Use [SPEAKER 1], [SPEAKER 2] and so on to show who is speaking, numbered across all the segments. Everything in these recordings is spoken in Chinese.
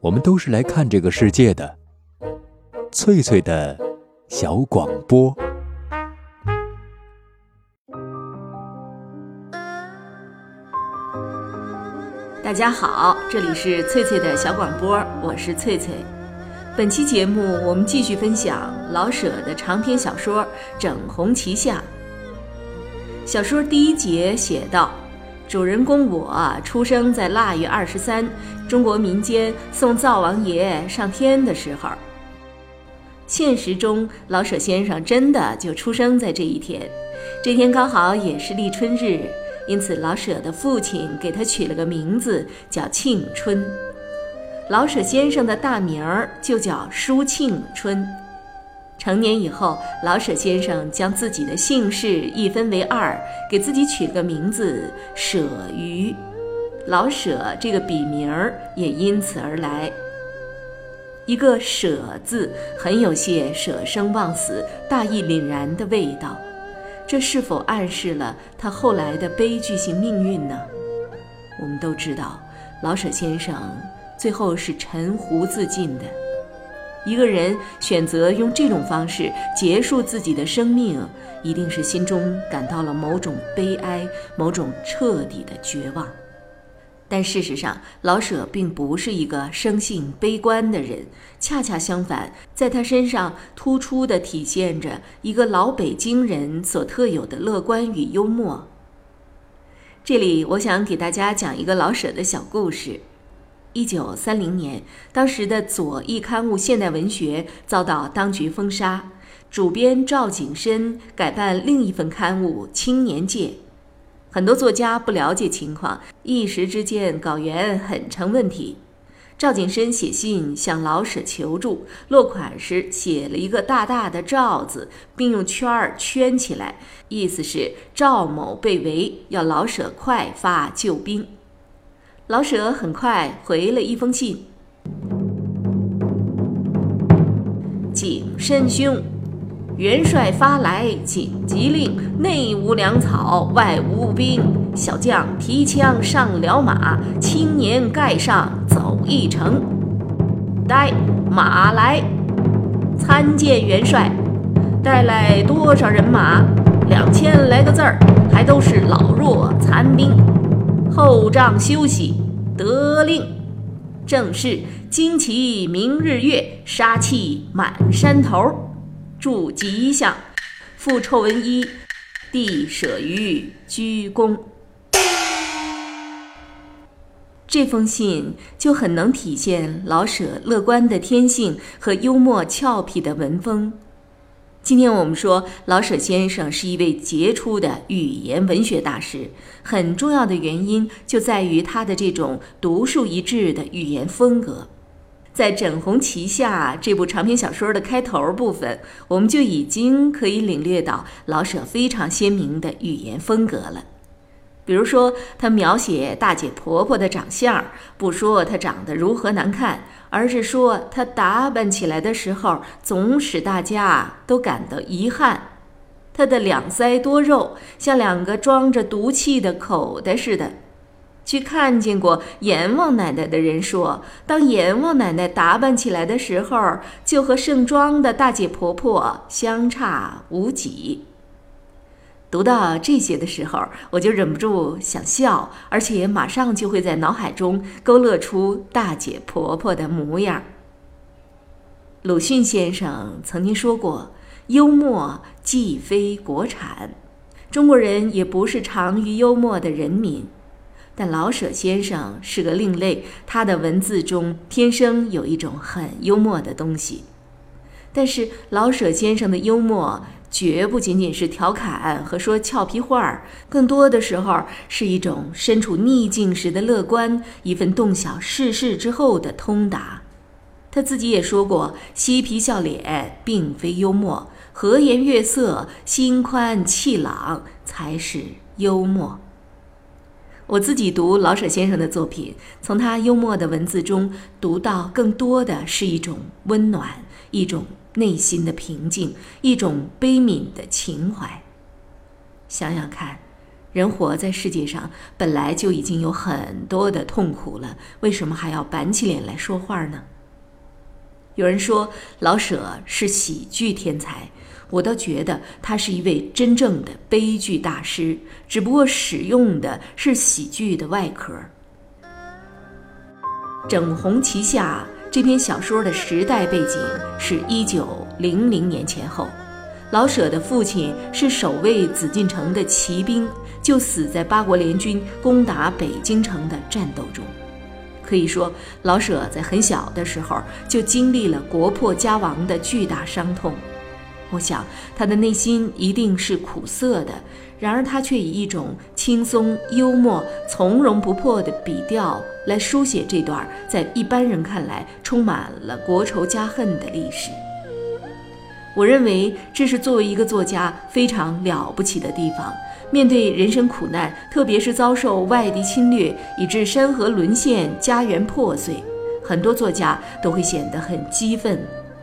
[SPEAKER 1] 我们都是来看这个世界的。翠翠的小广播。
[SPEAKER 2] 大家好，这里是翠翠的小广播，我是翠翠。本期节目我们继续分享老舍的长篇小说《整红旗下》。小说第一节写道：主人公我出生在腊月二十三，中国民间送灶王爷上天的时候。现实中，老舍先生真的就出生在这一天，这天刚好也是立春日，因此老舍的父亲给他取了个名字叫庆春。老舍先生的大名儿就叫舒庆春。成年以后，老舍先生将自己的姓氏一分为二，给自己取了个名字舍鱼，老舍这个笔名儿也因此而来。一个“舍”字，很有些舍生忘死、大义凛然的味道。这是否暗示了他后来的悲剧性命运呢？我们都知道，老舍先生最后是沉湖自尽的。一个人选择用这种方式结束自己的生命，一定是心中感到了某种悲哀、某种彻底的绝望。但事实上，老舍并不是一个生性悲观的人，恰恰相反，在他身上突出的体现着一个老北京人所特有的乐观与幽默。这里，我想给大家讲一个老舍的小故事。一九三零年，当时的左翼刊物《现代文学》遭到当局封杀，主编赵景深改办另一份刊物《青年界》。很多作家不了解情况，一时之间稿源很成问题。赵景深写信向老舍求助，落款时写了一个大大的“赵”字，并用圈儿圈起来，意思是赵某被围，要老舍快发救兵。老舍很快回了一封信：“景深兄。”元帅发来紧急令，内无粮草，外无兵，小将提枪上了马，青年盖上走一程。待马来，参见元帅。带来多少人马？两千来个字儿，还都是老弱残兵。后帐休息，得令。正是旌旗明日月，杀气满山头。祝吉祥，复臭文一，帝舍于鞠躬。这封信就很能体现老舍乐观的天性和幽默俏皮的文风。今天我们说老舍先生是一位杰出的语言文学大师，很重要的原因就在于他的这种独树一帜的语言风格。在《整红旗下》这部长篇小说的开头部分，我们就已经可以领略到老舍非常鲜明的语言风格了。比如说，他描写大姐婆婆的长相，不说她长得如何难看，而是说她打扮起来的时候，总使大家都感到遗憾。她的两腮多肉，像两个装着毒气的口袋似的。去看见过阎王奶奶的人说，当阎王奶奶打扮起来的时候，就和盛装的大姐婆婆相差无几。读到这些的时候，我就忍不住想笑，而且马上就会在脑海中勾勒出大姐婆婆的模样。鲁迅先生曾经说过：“幽默既非国产，中国人也不是长于幽默的人民。”但老舍先生是个另类，他的文字中天生有一种很幽默的东西。但是老舍先生的幽默绝不仅仅是调侃和说俏皮话儿，更多的时候是一种身处逆境时的乐观，一份洞晓世事之后的通达。他自己也说过：“嬉皮笑脸并非幽默，和颜悦色、心宽气朗才是幽默。”我自己读老舍先生的作品，从他幽默的文字中读到更多的是一种温暖，一种内心的平静，一种悲悯的情怀。想想看，人活在世界上本来就已经有很多的痛苦了，为什么还要板起脸来说话呢？有人说老舍是喜剧天才，我倒觉得他是一位真正的悲剧大师，只不过使用的是喜剧的外壳。《整红旗下》这篇小说的时代背景是一九零零年前后，老舍的父亲是守卫紫禁城的骑兵。就死在八国联军攻打北京城的战斗中。可以说，老舍在很小的时候就经历了国破家亡的巨大伤痛。我想，他的内心一定是苦涩的。然而，他却以一种轻松、幽默、从容不迫的笔调来书写这段在一般人看来充满了国仇家恨的历史。我认为，这是作为一个作家非常了不起的地方。面对人生苦难，特别是遭受外敌侵略，以致山河沦陷、家园破碎，很多作家都会显得很激愤，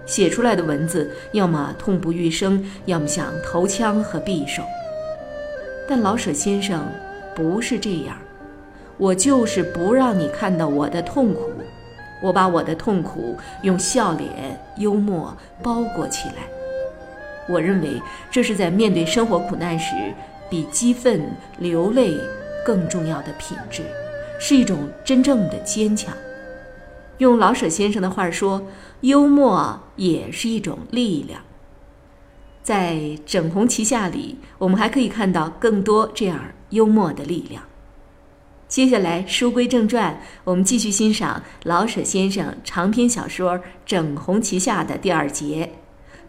[SPEAKER 2] 写出来的文字要么痛不欲生，要么想投枪和匕首。但老舍先生不是这样，我就是不让你看到我的痛苦，我把我的痛苦用笑脸、幽默包裹起来。我认为这是在面对生活苦难时。比激愤、流泪更重要的品质，是一种真正的坚强。用老舍先生的话说，幽默也是一种力量。在《整红旗下》里，我们还可以看到更多这样幽默的力量。接下来，书归正传，我们继续欣赏老舍先生长篇小说《整红旗下》的第二节：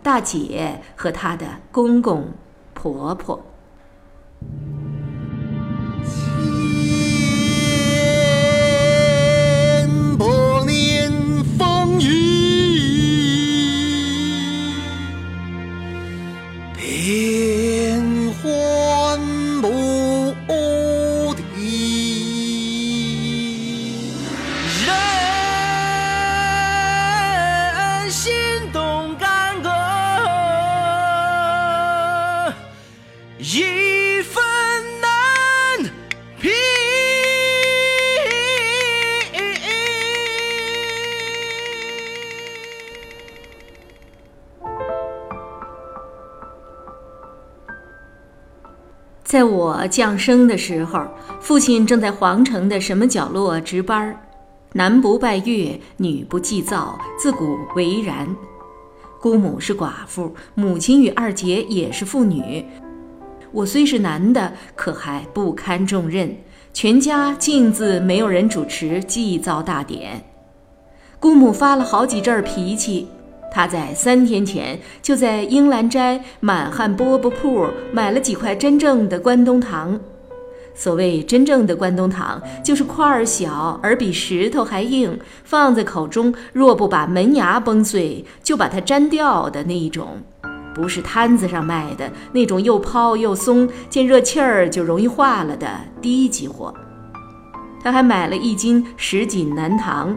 [SPEAKER 2] 大姐和她的公公婆婆。在我降生的时候，父亲正在皇城的什么角落值班儿男不拜月，女不祭灶，自古为然。姑母是寡妇，母亲与二姐也是妇女。我虽是男的，可还不堪重任，全家竟自没有人主持祭灶大典。姑母发了好几阵脾气。他在三天前就在英兰斋满汉饽饽铺买了几块真正的关东糖。所谓真正的关东糖，就是块儿小而比石头还硬，放在口中若不把门牙崩碎，就把它粘掉的那一种，不是摊子上卖的那种又抛又松，见热气儿就容易化了的低级货。他还买了一斤什锦南糖。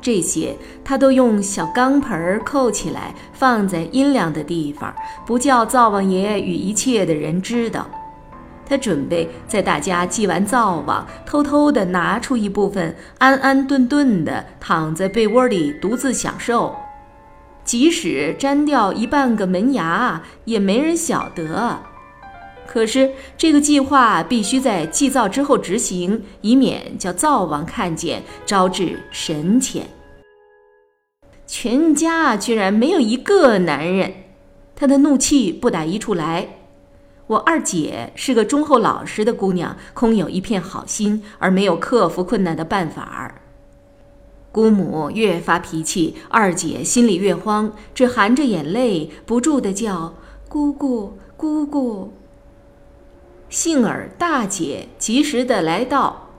[SPEAKER 2] 这些他都用小钢盆儿扣起来，放在阴凉的地方，不叫灶王爷与一切的人知道。他准备在大家祭完灶王，偷偷地拿出一部分，安安顿顿地躺在被窝里独自享受，即使粘掉一半个门牙，也没人晓得。可是这个计划必须在祭灶之后执行，以免叫灶王看见，招致神谴。全家居然没有一个男人，他的怒气不打一处来。我二姐是个忠厚老实的姑娘，空有一片好心，而没有克服困难的办法儿。姑母越发脾气，二姐心里越慌，只含着眼泪，不住地叫姑姑姑姑。幸而大姐及时的来到，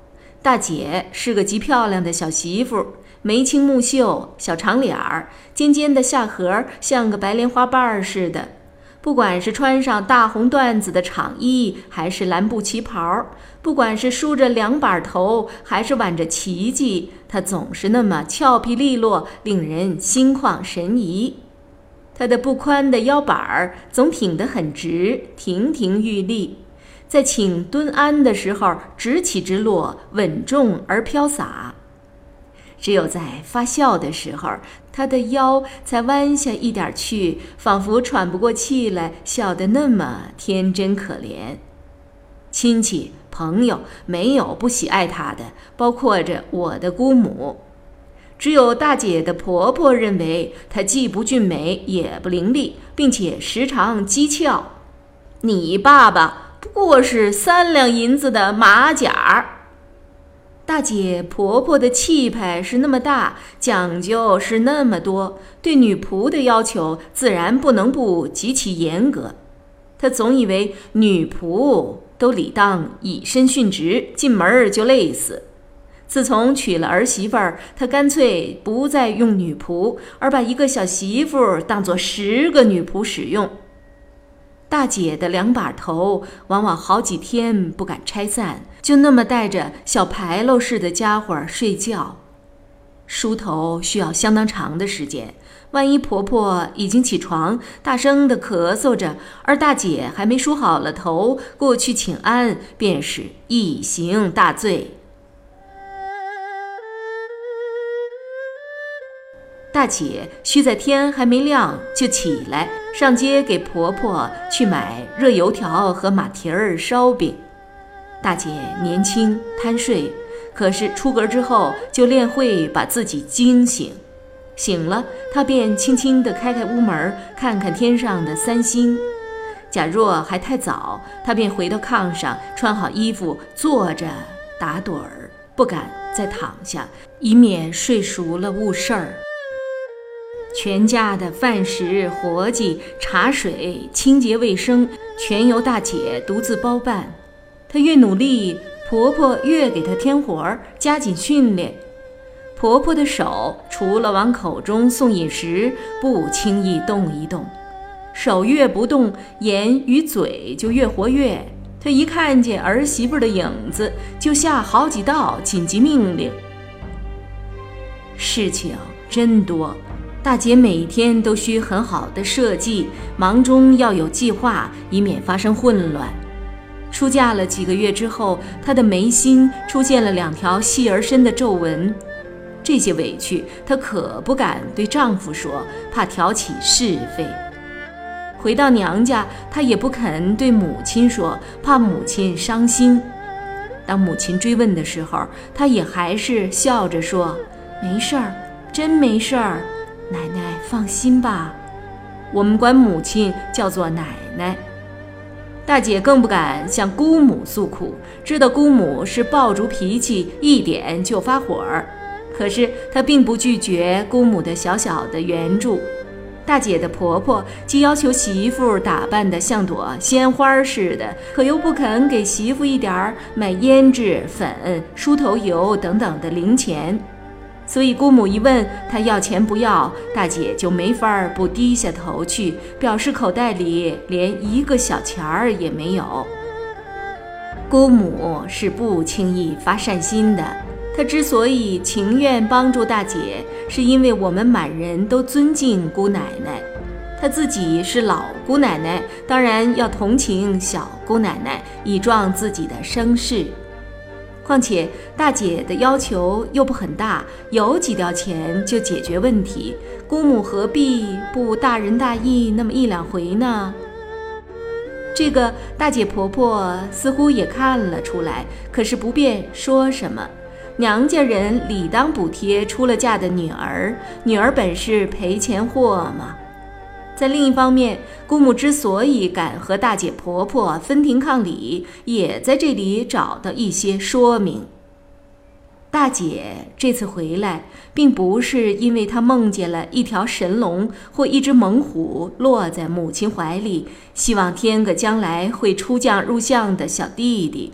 [SPEAKER 2] 大姐是个极漂亮的小媳妇，眉清目秀，小长脸儿，尖尖的下颌像个白莲花瓣儿似的。不管是穿上大红缎子的长衣，还是蓝布旗袍，不管是梳着两把头，还是挽着旗髻，她总是那么俏皮利落，令人心旷神怡。她的不宽的腰板儿总挺得很直，亭亭玉立。在请蹲安的时候直起直落，稳重而飘洒；只有在发笑的时候，他的腰才弯下一点去，仿佛喘不过气来，笑得那么天真可怜。亲戚朋友没有不喜爱他的，包括着我的姑母。只有大姐的婆婆认为她既不俊美，也不伶俐，并且时常讥诮。你爸爸。不过是三两银子的马甲。大姐婆婆的气派是那么大，讲究是那么多，对女仆的要求自然不能不极其严格。她总以为女仆都理当以身殉职，进门就累死。自从娶了儿媳妇儿，她干脆不再用女仆，而把一个小媳妇当做十个女仆使用。大姐的两把头往往好几天不敢拆散，就那么带着小牌楼似的家伙睡觉。梳头需要相当长的时间，万一婆婆已经起床，大声地咳嗽着，而大姐还没梳好了头过去请安，便是一行大罪。大姐需在天还没亮就起来上街给婆婆去买热油条和马蹄儿烧饼。大姐年轻贪睡，可是出阁之后就练会把自己惊醒。醒了，她便轻轻地开开屋门，看看天上的三星。假若还太早，她便回到炕上穿好衣服坐着打盹儿，不敢再躺下，以免睡熟了误事儿。全家的饭食、活计、茶水、清洁卫生，全由大姐独自包办。她越努力，婆婆越给她添活儿，加紧训练。婆婆的手除了往口中送饮食，不轻易动一动。手越不动，眼与嘴就越活跃。她一看见儿媳妇的影子，就下好几道紧急命令。事情真多。大姐每天都需很好的设计，忙中要有计划，以免发生混乱。出嫁了几个月之后，她的眉心出现了两条细而深的皱纹，这些委屈她可不敢对丈夫说，怕挑起是非。回到娘家，她也不肯对母亲说，怕母亲伤心。当母亲追问的时候，她也还是笑着说：“没事儿，真没事儿。”奶奶放心吧，我们管母亲叫做奶奶。大姐更不敢向姑母诉苦，知道姑母是爆竹脾气，一点就发火儿。可是她并不拒绝姑母的小小的援助。大姐的婆婆既要求媳妇打扮得像朵鲜花似的，可又不肯给媳妇一点儿买胭脂粉、梳头油等等的零钱。所以姑母一问她要钱不要，大姐就没法儿不低下头去，表示口袋里连一个小钱儿也没有。姑母是不轻易发善心的，她之所以情愿帮助大姐，是因为我们满人都尊敬姑奶奶，她自己是老姑奶奶，当然要同情小姑奶奶，以壮自己的声势。况且大姐的要求又不很大，有几吊钱就解决问题。姑母何必不大仁大义那么一两回呢？这个大姐婆婆似乎也看了出来，可是不便说什么。娘家人理当补贴出了嫁的女儿，女儿本是赔钱货嘛。在另一方面，姑母之所以敢和大姐婆婆分庭抗礼，也在这里找到一些说明。大姐这次回来，并不是因为她梦见了一条神龙或一只猛虎落在母亲怀里，希望添个将来会出将入相的小弟弟。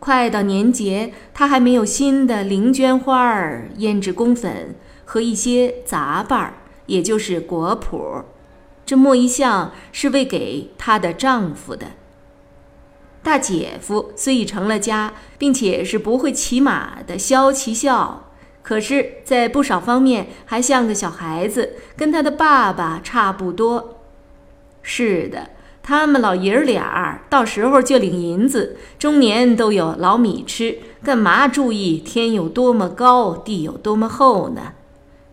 [SPEAKER 2] 快到年节，她还没有新的绫绢花儿、胭脂宫粉和一些杂瓣儿，也就是果脯。这墨一像是为给她的丈夫的。大姐夫虽已成了家，并且是不会骑马的萧其孝，可是，在不少方面还像个小孩子，跟他的爸爸差不多。是的，他们老爷儿俩到时候就领银子，终年都有老米吃，干嘛注意天有多么高，地有多么厚呢？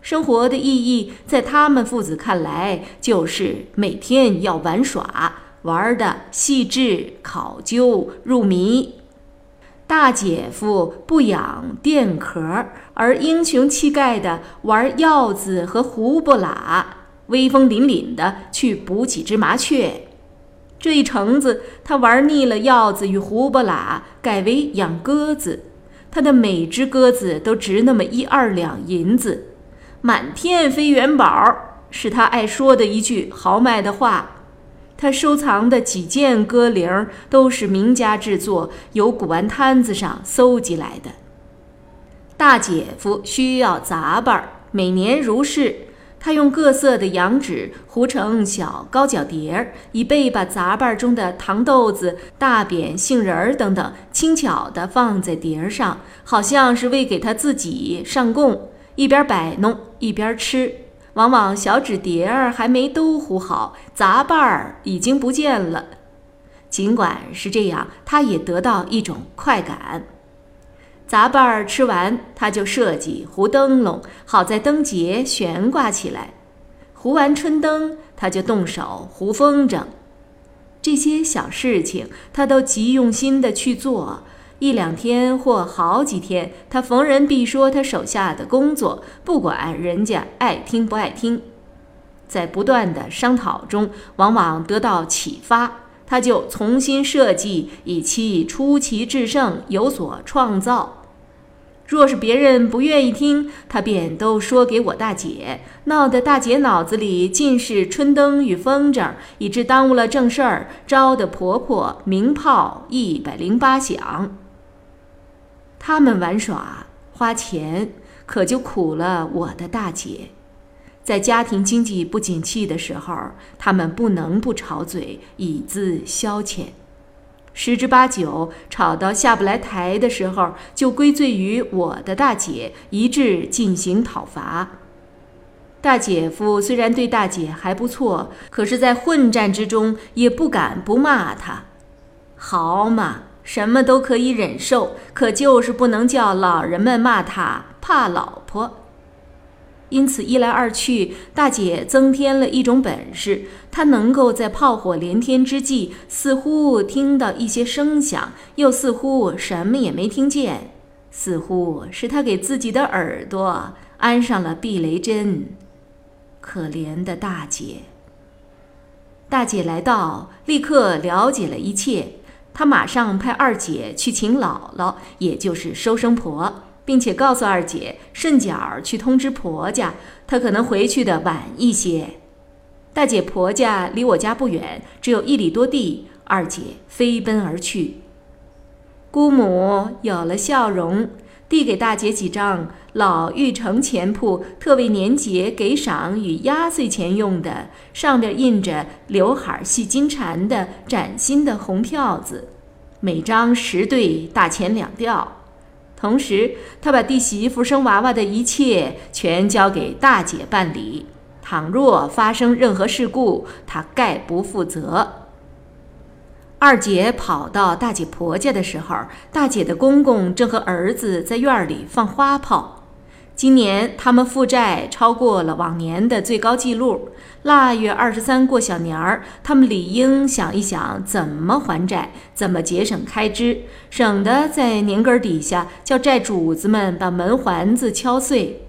[SPEAKER 2] 生活的意义，在他们父子看来，就是每天要玩耍，玩的细致、考究、入迷。大姐夫不养电壳，而英雄气概的玩鹞子和胡不拉，威风凛凛的去捕几只麻雀。这一程子，他玩腻了鹞子与胡不拉，改为养鸽子。他的每只鸽子都值那么一二两银子。满天飞元宝是他爱说的一句豪迈的话。他收藏的几件歌铃都是名家制作，由古玩摊子上搜集来的。大姐夫需要杂板，每年如是。他用各色的羊脂糊成小高脚碟儿，以备把杂板中的糖豆子、大扁杏仁儿等等轻巧地放在碟儿上，好像是为给他自己上供。一边摆弄一边吃，往往小纸碟儿还没都糊好，杂瓣儿已经不见了。尽管是这样，他也得到一种快感。杂瓣儿吃完，他就设计糊灯笼，好在灯节悬挂起来。糊完春灯，他就动手糊风筝。这些小事情，他都极用心地去做。一两天或好几天，他逢人必说他手下的工作，不管人家爱听不爱听。在不断的商讨中，往往得到启发，他就重新设计，以期出奇制胜，有所创造。若是别人不愿意听，他便都说给我大姐，闹得大姐脑子里尽是春灯与风筝，以致耽误了正事儿，招得婆婆鸣炮一百零八响。他们玩耍花钱，可就苦了我的大姐。在家庭经济不景气的时候，他们不能不吵嘴以资消遣。十之八九，吵到下不来台的时候，就归罪于我的大姐，一致进行讨伐。大姐夫虽然对大姐还不错，可是，在混战之中也不敢不骂她。好嘛！什么都可以忍受，可就是不能叫老人们骂他怕老婆。因此一来二去，大姐增添了一种本事，她能够在炮火连天之际，似乎听到一些声响，又似乎什么也没听见，似乎是她给自己的耳朵安上了避雷针。可怜的大姐！大姐来到，立刻了解了一切。他马上派二姐去请姥姥，也就是收生婆，并且告诉二姐顺脚去通知婆家，她可能回去的晚一些。大姐婆家离我家不远，只有一里多地。二姐飞奔而去。姑母有了笑容，递给大姐几张老玉成钱铺特为年节给赏与压岁钱用的，上边印着刘海戏金蝉的崭新的红票子。每张十对大钱两吊，同时他把弟媳妇生娃娃的一切全交给大姐办理。倘若发生任何事故，他概不负责。二姐跑到大姐婆家的时候，大姐的公公正和儿子在院里放花炮。今年他们负债超过了往年的最高纪录。腊月二十三过小年儿，他们理应想一想怎么还债，怎么节省开支，省得在年根儿底下叫债主子们把门环子敲碎。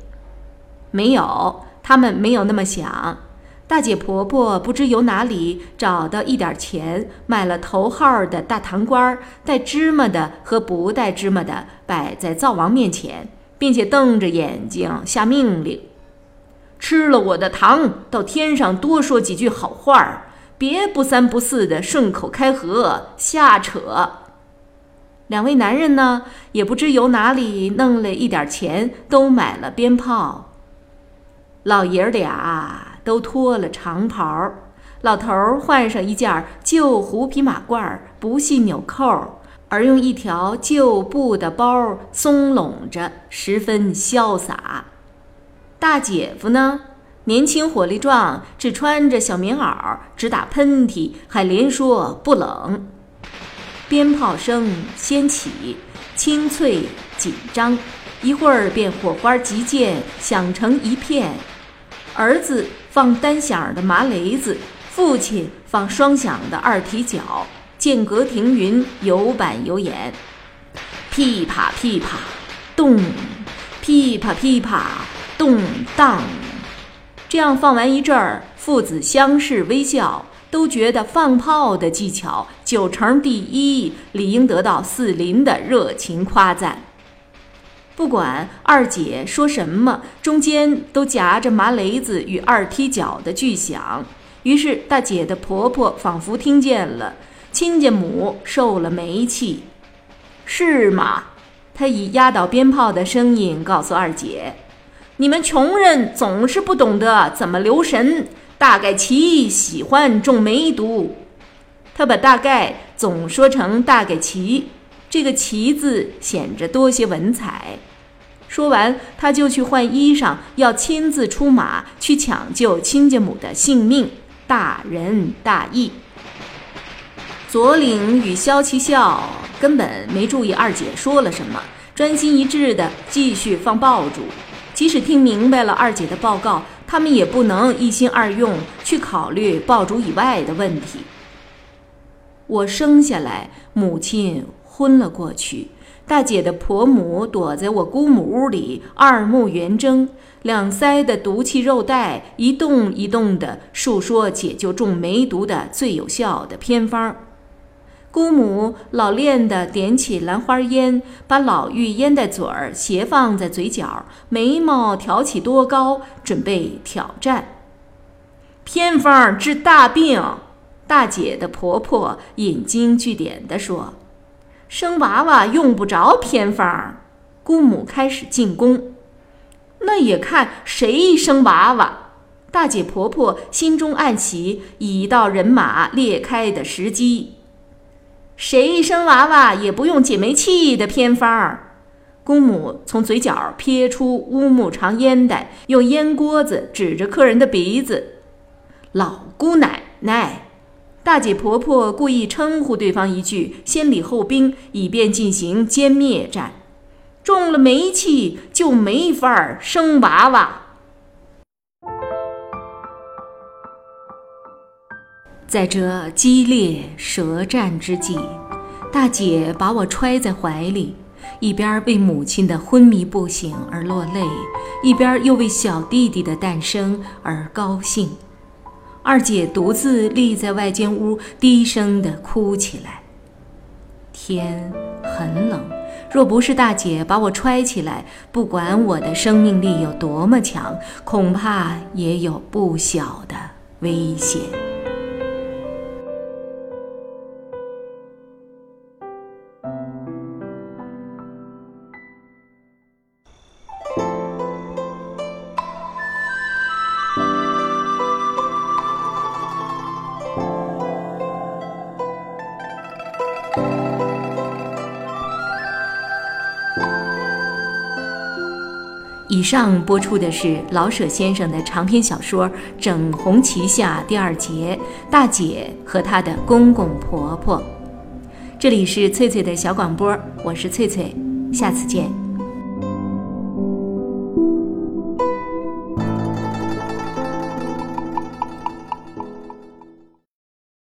[SPEAKER 2] 没有，他们没有那么想。大姐婆婆不知由哪里找到一点钱，买了头号的大糖瓜，带芝麻的和不带芝麻的，摆在灶王面前。并且瞪着眼睛下命令：“吃了我的糖，到天上多说几句好话儿，别不三不四的顺口开河瞎扯。”两位男人呢，也不知由哪里弄了一点钱，都买了鞭炮。老爷儿俩都脱了长袍，老头儿换上一件旧狐皮马褂，不系纽扣。而用一条旧布的包松拢着，十分潇洒。大姐夫呢，年轻火力壮，只穿着小棉袄，只打喷嚏，还连说不冷。鞭炮声先起，清脆紧张，一会儿便火花急溅，响成一片。儿子放单响的麻雷子，父亲放双响的二踢脚，间隔停匀，有板有眼。噼啪噼啪，咚！噼啪噼啪，咚当。这样放完一阵儿，父子相视微笑，都觉得放炮的技巧九成第一，理应得到四邻的热情夸赞。不管二姐说什么，中间都夹着麻雷子与二踢脚的巨响。于是大姐的婆婆仿佛听见了，亲家母受了煤气，是吗？她以压倒鞭炮的声音告诉二姐。你们穷人总是不懂得怎么留神。大概其喜欢中梅毒，她把“大概”总说成“大概其”，这个“其”字显着多些文采。说完，他就去换衣裳，要亲自出马去抢救亲家母的性命，大仁大义。左领与萧其孝根本没注意二姐说了什么，专心一致的继续放爆竹。即使听明白了二姐的报告，他们也不能一心二用去考虑爆竹以外的问题。我生下来，母亲昏了过去，大姐的婆母躲在我姑母屋里，二目圆睁，两腮的毒气肉带一动一动的述说解救中梅毒的最有效的偏方。姑母老练的点起兰花烟，把老妪烟袋嘴儿斜放在嘴角，眉毛挑起多高，准备挑战。偏方治大病，大姐的婆婆引经据典的说：“生娃娃用不着偏方。”姑母开始进攻，那也看谁一生娃娃。大姐婆婆心中暗喜，已到人马裂开的时机。谁一生娃娃也不用解煤气的偏方儿。姑母从嘴角撇出乌木长烟袋，用烟锅子指着客人的鼻子。老姑奶奶，大姐婆婆故意称呼对方一句，先礼后兵，以便进行歼灭战。中了煤气就没法生娃娃。在这激烈舌战之际，大姐把我揣在怀里，一边为母亲的昏迷不醒而落泪，一边又为小弟弟的诞生而高兴。二姐独自立在外间屋，低声的哭起来。天很冷，若不是大姐把我揣起来，不管我的生命力有多么强，恐怕也有不小的危险。以上播出的是老舍先生的长篇小说《整红旗下》第二节《大姐和她的公公婆婆》。这里是翠翠的小广播，我是翠翠，下次见。